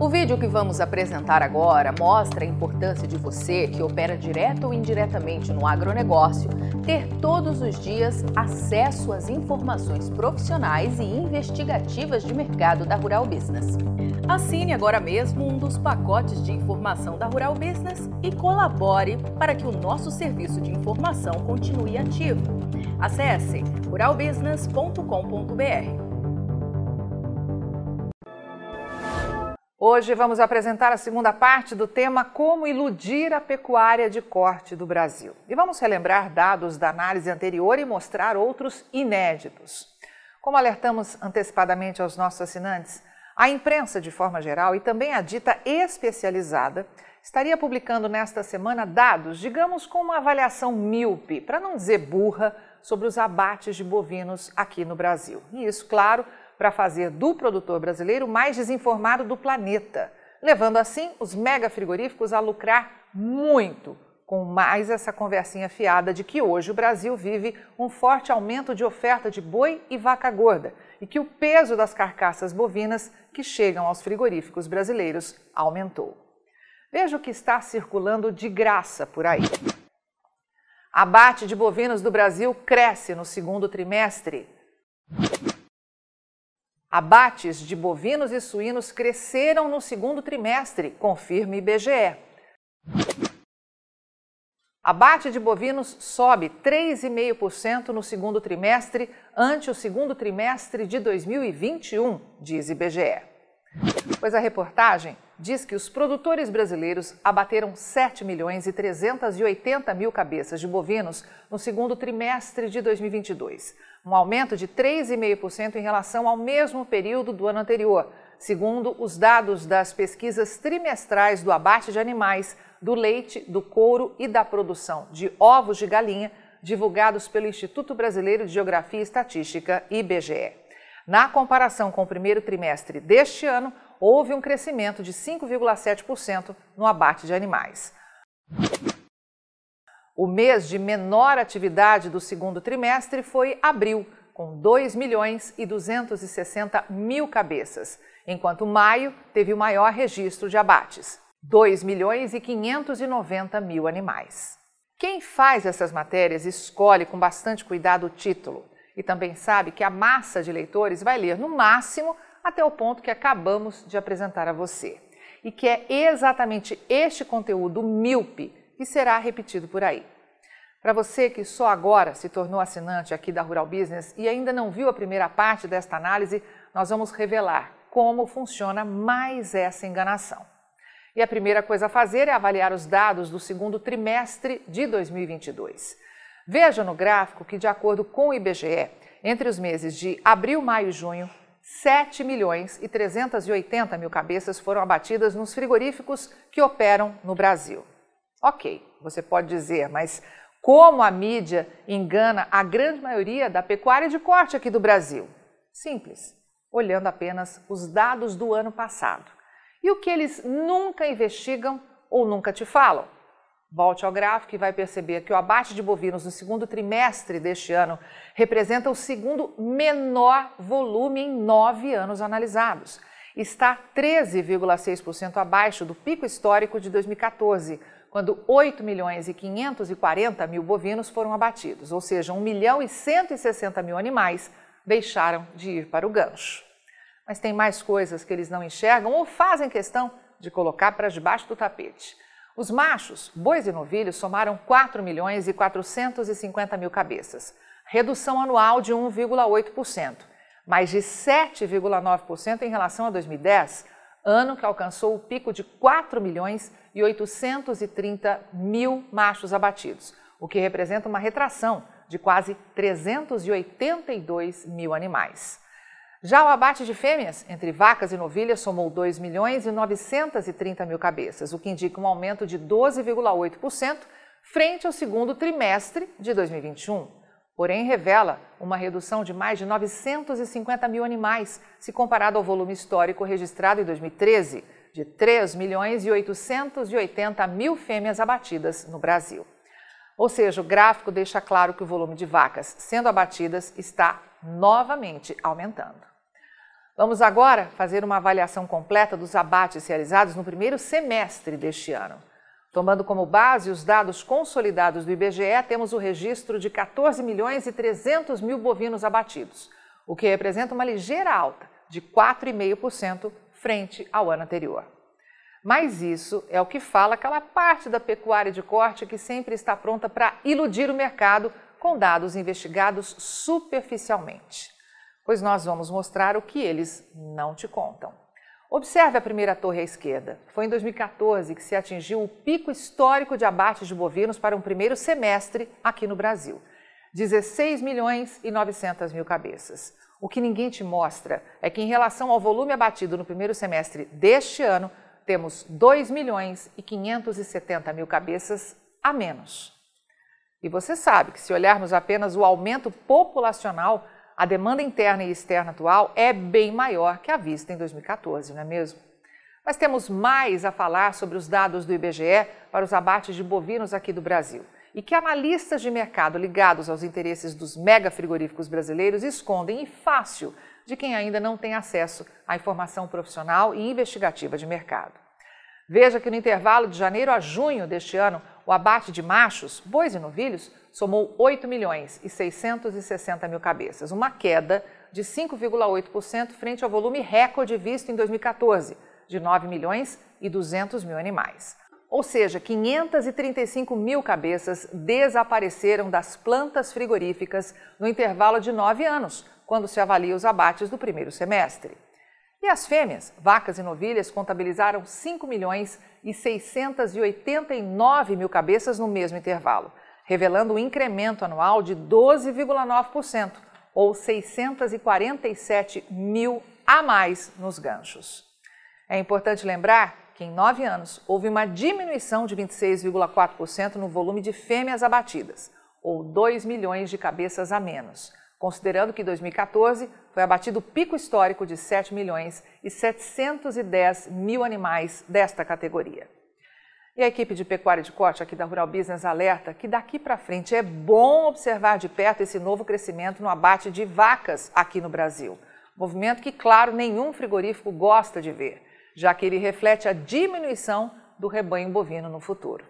O vídeo que vamos apresentar agora mostra a importância de você, que opera direto ou indiretamente no agronegócio, ter todos os dias acesso às informações profissionais e investigativas de mercado da Rural Business. Assine agora mesmo um dos pacotes de informação da Rural Business e colabore para que o nosso serviço de informação continue ativo. Acesse ruralbusiness.com.br. Hoje vamos apresentar a segunda parte do tema Como iludir a pecuária de corte do Brasil. E vamos relembrar dados da análise anterior e mostrar outros inéditos. Como alertamos antecipadamente aos nossos assinantes, a imprensa, de forma geral, e também a dita especializada, estaria publicando nesta semana dados, digamos, com uma avaliação míope, para não dizer burra, sobre os abates de bovinos aqui no Brasil. E isso, claro, para fazer do produtor brasileiro mais desinformado do planeta, levando assim os mega frigoríficos a lucrar muito com mais essa conversinha fiada de que hoje o Brasil vive um forte aumento de oferta de boi e vaca gorda e que o peso das carcaças bovinas que chegam aos frigoríficos brasileiros aumentou. Veja o que está circulando de graça por aí. Abate de bovinos do Brasil cresce no segundo trimestre. Abates de bovinos e suínos cresceram no segundo trimestre, confirma IBGE. Abate de bovinos sobe 3,5% no segundo trimestre ante o segundo trimestre de 2021, diz IBGE. Pois a reportagem diz que os produtores brasileiros abateram 7 milhões e 380 mil cabeças de bovinos no segundo trimestre de 2022 um aumento de 3,5% em relação ao mesmo período do ano anterior, segundo os dados das pesquisas trimestrais do abate de animais, do leite, do couro e da produção de ovos de galinha, divulgados pelo Instituto Brasileiro de Geografia e Estatística, IBGE. Na comparação com o primeiro trimestre deste ano, houve um crescimento de 5,7% no abate de animais. O mês de menor atividade do segundo trimestre foi abril, com 2 milhões e 260 mil cabeças, enquanto maio teve o maior registro de abates, 2 milhões e 590 mil animais. Quem faz essas matérias escolhe com bastante cuidado o título e também sabe que a massa de leitores vai ler no máximo até o ponto que acabamos de apresentar a você. E que é exatamente este conteúdo míope que será repetido por aí. Para você que só agora se tornou assinante aqui da Rural Business e ainda não viu a primeira parte desta análise, nós vamos revelar como funciona mais essa enganação. E a primeira coisa a fazer é avaliar os dados do segundo trimestre de 2022. Veja no gráfico que, de acordo com o IBGE, entre os meses de abril, maio e junho, 7 milhões e 380 mil cabeças foram abatidas nos frigoríficos que operam no Brasil. Ok, você pode dizer, mas como a mídia engana a grande maioria da pecuária de corte aqui do Brasil? Simples, olhando apenas os dados do ano passado. E o que eles nunca investigam ou nunca te falam? Volte ao gráfico e vai perceber que o abate de bovinos no segundo trimestre deste ano representa o segundo menor volume em nove anos analisados. Está 13,6% abaixo do pico histórico de 2014, quando 8 milhões e 540 mil bovinos foram abatidos, ou seja, 1 milhão e 160 mil animais deixaram de ir para o gancho. Mas tem mais coisas que eles não enxergam ou fazem questão de colocar para debaixo do tapete. Os machos, bois e novilhos, somaram 4 milhões e 450 mil cabeças, redução anual de 1,8%, mais de 7,9% em relação a 2010, ano que alcançou o pico de 4 milhões e 830 mil machos abatidos, o que representa uma retração de quase 382 mil animais. Já o abate de fêmeas entre vacas e novilhas somou 2 milhões e 930 mil cabeças, o que indica um aumento de 12,8% frente ao segundo trimestre de 2021 porém revela uma redução de mais de 950 mil animais, se comparado ao volume histórico registrado em 2013, de 3 milhões e 880 mil fêmeas abatidas no Brasil. Ou seja, o gráfico deixa claro que o volume de vacas sendo abatidas está novamente aumentando. Vamos agora fazer uma avaliação completa dos abates realizados no primeiro semestre deste ano. Tomando como base os dados consolidados do IBGE, temos o registro de 14 milhões e 300 mil bovinos abatidos, o que representa uma ligeira alta de 4,5% frente ao ano anterior. Mas isso é o que fala aquela parte da pecuária de corte que sempre está pronta para iludir o mercado com dados investigados superficialmente pois nós vamos mostrar o que eles não te contam. Observe a primeira torre à esquerda. Foi em 2014 que se atingiu o pico histórico de abates de bovinos para um primeiro semestre aqui no Brasil. 16 milhões e 900 mil cabeças. O que ninguém te mostra é que, em relação ao volume abatido no primeiro semestre deste ano, temos 2 milhões e 570 mil cabeças a menos. E você sabe que, se olharmos apenas o aumento populacional, a demanda interna e externa atual é bem maior que a vista em 2014, não é mesmo? Mas temos mais a falar sobre os dados do IBGE para os abates de bovinos aqui do Brasil e que analistas de mercado ligados aos interesses dos mega frigoríficos brasileiros escondem e fácil de quem ainda não tem acesso à informação profissional e investigativa de mercado. Veja que no intervalo de janeiro a junho deste ano, o abate de machos, bois e novilhos somou 8 milhões e 660 mil cabeças, uma queda de 5,8% frente ao volume recorde visto em 2014, de 9 milhões e 200 mil animais. Ou seja, 535 mil cabeças desapareceram das plantas frigoríficas no intervalo de nove anos, quando se avalia os abates do primeiro semestre. E as fêmeas, vacas e novilhas, contabilizaram 5 milhões e 689 mil cabeças no mesmo intervalo, revelando um incremento anual de 12,9%, ou 647 mil a mais nos ganchos. É importante lembrar que em nove anos houve uma diminuição de 26,4% no volume de fêmeas abatidas, ou 2 milhões de cabeças a menos, considerando que em 2014 foi abatido o pico histórico de 7 milhões e 710 mil animais desta categoria. E a equipe de pecuária de corte aqui da Rural Business alerta que daqui para frente é bom observar de perto esse novo crescimento no abate de vacas aqui no Brasil. Movimento que, claro, nenhum frigorífico gosta de ver, já que ele reflete a diminuição do rebanho bovino no futuro.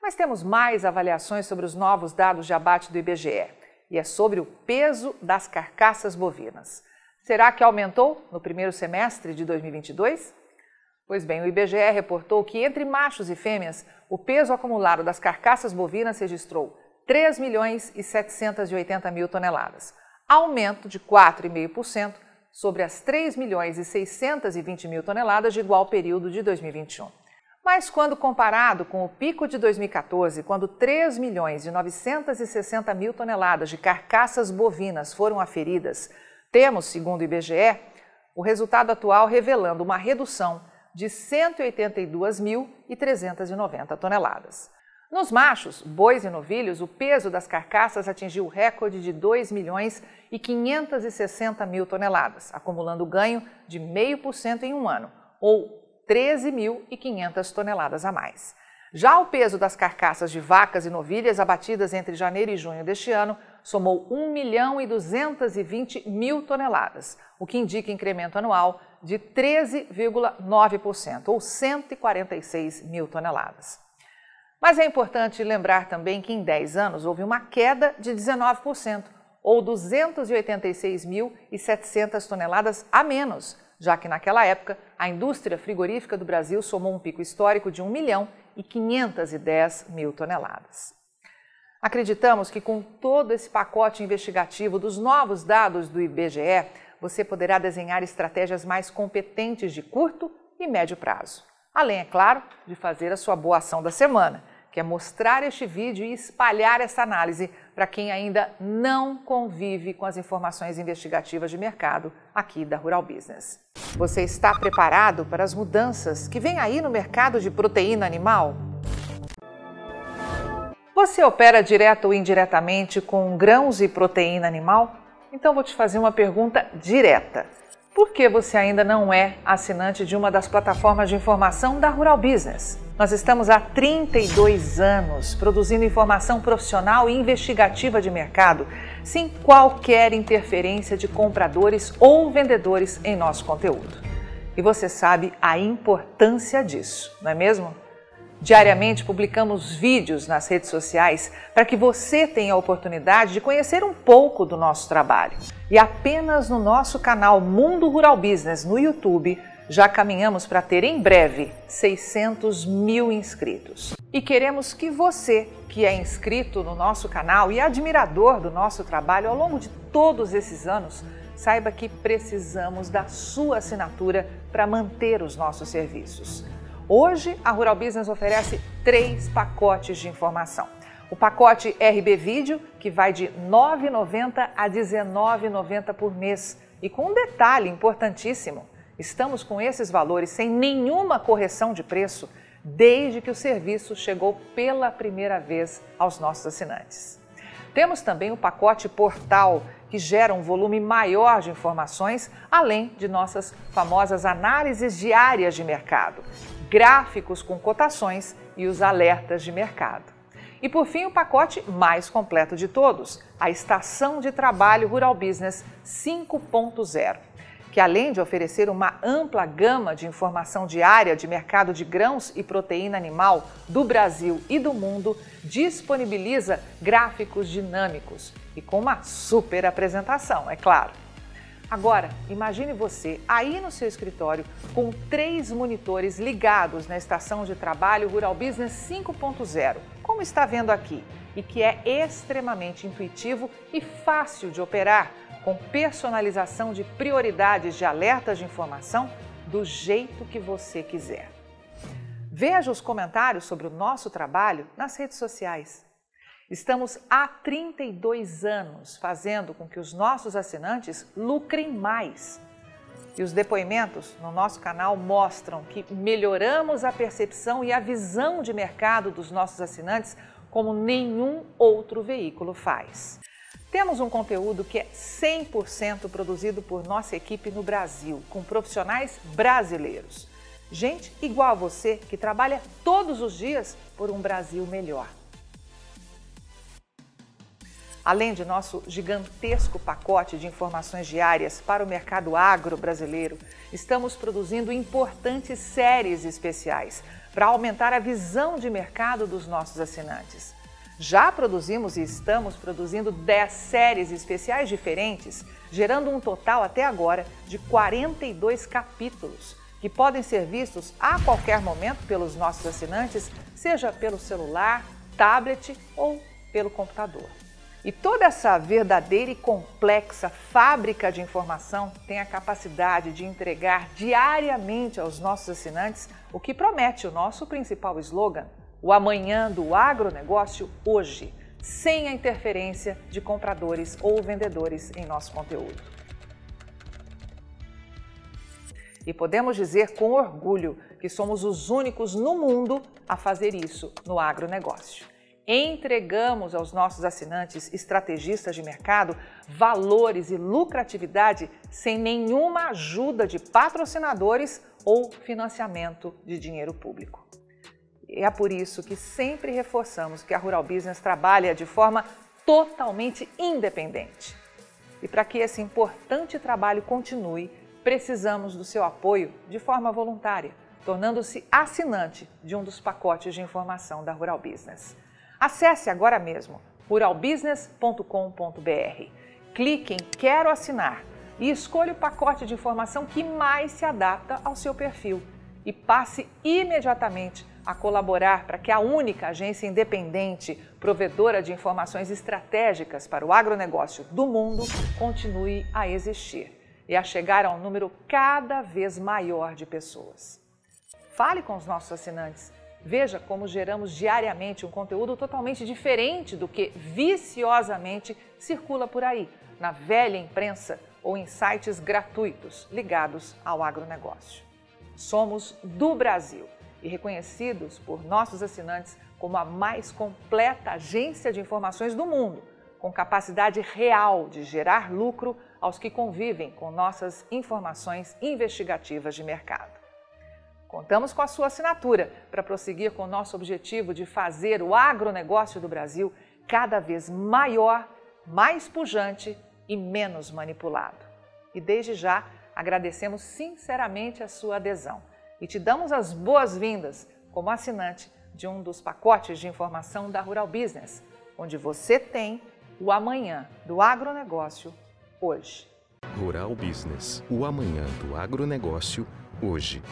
Mas temos mais avaliações sobre os novos dados de abate do IBGE e é sobre o peso das carcaças bovinas. Será que aumentou no primeiro semestre de 2022? Pois bem, o IBGE reportou que entre machos e fêmeas, o peso acumulado das carcaças bovinas registrou 3 milhões e 780 mil toneladas, aumento de 4,5% sobre as 3 milhões e 620 mil toneladas de igual período de 2021. Mas quando comparado com o pico de 2014, quando 3 milhões e 960 mil toneladas de carcaças bovinas foram aferidas, temos, segundo o IBGE, o resultado atual revelando uma redução de 182.390 toneladas. Nos machos, bois e novilhos, o peso das carcaças atingiu o recorde de 2 milhões e 560 mil toneladas, acumulando ganho de 0,5% em um ano, ou 13.500 toneladas a mais. Já o peso das carcaças de vacas e novilhas abatidas entre janeiro e junho deste ano somou 1 milhão e 220 mil toneladas, o que indica incremento anual de 13,9%, ou 146 mil toneladas. Mas é importante lembrar também que em 10 anos houve uma queda de 19%, ou 286.700 toneladas a menos, já que naquela época a indústria frigorífica do Brasil somou um pico histórico de 1 milhão e 510 mil toneladas. Acreditamos que com todo esse pacote investigativo dos novos dados do IBGE, você poderá desenhar estratégias mais competentes de curto e médio prazo. Além, é claro, de fazer a sua boa ação da semana, que é mostrar este vídeo e espalhar essa análise para quem ainda não convive com as informações investigativas de mercado aqui da Rural Business. Você está preparado para as mudanças que vem aí no mercado de proteína animal? Você opera direto ou indiretamente com grãos e proteína animal? Então vou te fazer uma pergunta direta. Por que você ainda não é assinante de uma das plataformas de informação da Rural Business? Nós estamos há 32 anos produzindo informação profissional e investigativa de mercado, sem qualquer interferência de compradores ou vendedores em nosso conteúdo. E você sabe a importância disso, não é mesmo? Diariamente publicamos vídeos nas redes sociais para que você tenha a oportunidade de conhecer um pouco do nosso trabalho. E apenas no nosso canal Mundo Rural Business no YouTube já caminhamos para ter em breve 600 mil inscritos. E queremos que você, que é inscrito no nosso canal e admirador do nosso trabalho ao longo de todos esses anos, saiba que precisamos da sua assinatura para manter os nossos serviços. Hoje, a Rural Business oferece três pacotes de informação. O pacote RB Vídeo, que vai de R$ 9,90 a R$ 19,90 por mês. E com um detalhe importantíssimo: estamos com esses valores sem nenhuma correção de preço desde que o serviço chegou pela primeira vez aos nossos assinantes. Temos também o pacote Portal, que gera um volume maior de informações, além de nossas famosas análises diárias de mercado gráficos com cotações e os alertas de mercado. E por fim, o pacote mais completo de todos, a Estação de Trabalho Rural Business 5.0, que além de oferecer uma ampla gama de informação diária de mercado de grãos e proteína animal do Brasil e do mundo, disponibiliza gráficos dinâmicos e com uma super apresentação, é claro. Agora, imagine você aí no seu escritório com três monitores ligados na estação de trabalho Rural Business 5.0, como está vendo aqui, e que é extremamente intuitivo e fácil de operar, com personalização de prioridades de alertas de informação do jeito que você quiser. Veja os comentários sobre o nosso trabalho nas redes sociais. Estamos há 32 anos fazendo com que os nossos assinantes lucrem mais. E os depoimentos no nosso canal mostram que melhoramos a percepção e a visão de mercado dos nossos assinantes como nenhum outro veículo faz. Temos um conteúdo que é 100% produzido por nossa equipe no Brasil, com profissionais brasileiros. Gente igual a você que trabalha todos os dias por um Brasil melhor. Além de nosso gigantesco pacote de informações diárias para o mercado agro brasileiro, estamos produzindo importantes séries especiais para aumentar a visão de mercado dos nossos assinantes. Já produzimos e estamos produzindo 10 séries especiais diferentes, gerando um total até agora de 42 capítulos, que podem ser vistos a qualquer momento pelos nossos assinantes, seja pelo celular, tablet ou pelo computador. E toda essa verdadeira e complexa fábrica de informação tem a capacidade de entregar diariamente aos nossos assinantes o que promete o nosso principal slogan: o amanhã do agronegócio hoje, sem a interferência de compradores ou vendedores em nosso conteúdo. E podemos dizer com orgulho que somos os únicos no mundo a fazer isso no agronegócio entregamos aos nossos assinantes estrategistas de mercado valores e lucratividade sem nenhuma ajuda de patrocinadores ou financiamento de dinheiro público. E é por isso que sempre reforçamos que a Rural Business trabalha de forma totalmente independente. E para que esse importante trabalho continue, precisamos do seu apoio de forma voluntária, tornando-se assinante de um dos pacotes de informação da Rural Business. Acesse agora mesmo ruralbusiness.com.br. Clique em Quero assinar e escolha o pacote de informação que mais se adapta ao seu perfil e passe imediatamente a colaborar para que a única agência independente provedora de informações estratégicas para o agronegócio do mundo continue a existir e a chegar a um número cada vez maior de pessoas. Fale com os nossos assinantes Veja como geramos diariamente um conteúdo totalmente diferente do que viciosamente circula por aí, na velha imprensa ou em sites gratuitos ligados ao agronegócio. Somos do Brasil e reconhecidos por nossos assinantes como a mais completa agência de informações do mundo, com capacidade real de gerar lucro aos que convivem com nossas informações investigativas de mercado. Contamos com a sua assinatura para prosseguir com o nosso objetivo de fazer o agronegócio do Brasil cada vez maior mais pujante e menos manipulado. E desde já agradecemos sinceramente a sua adesão e te damos as boas-vindas como assinante de um dos pacotes de informação da Rural Business, onde você tem o amanhã do agronegócio hoje. Rural Business, o amanhã do agronegócio hoje.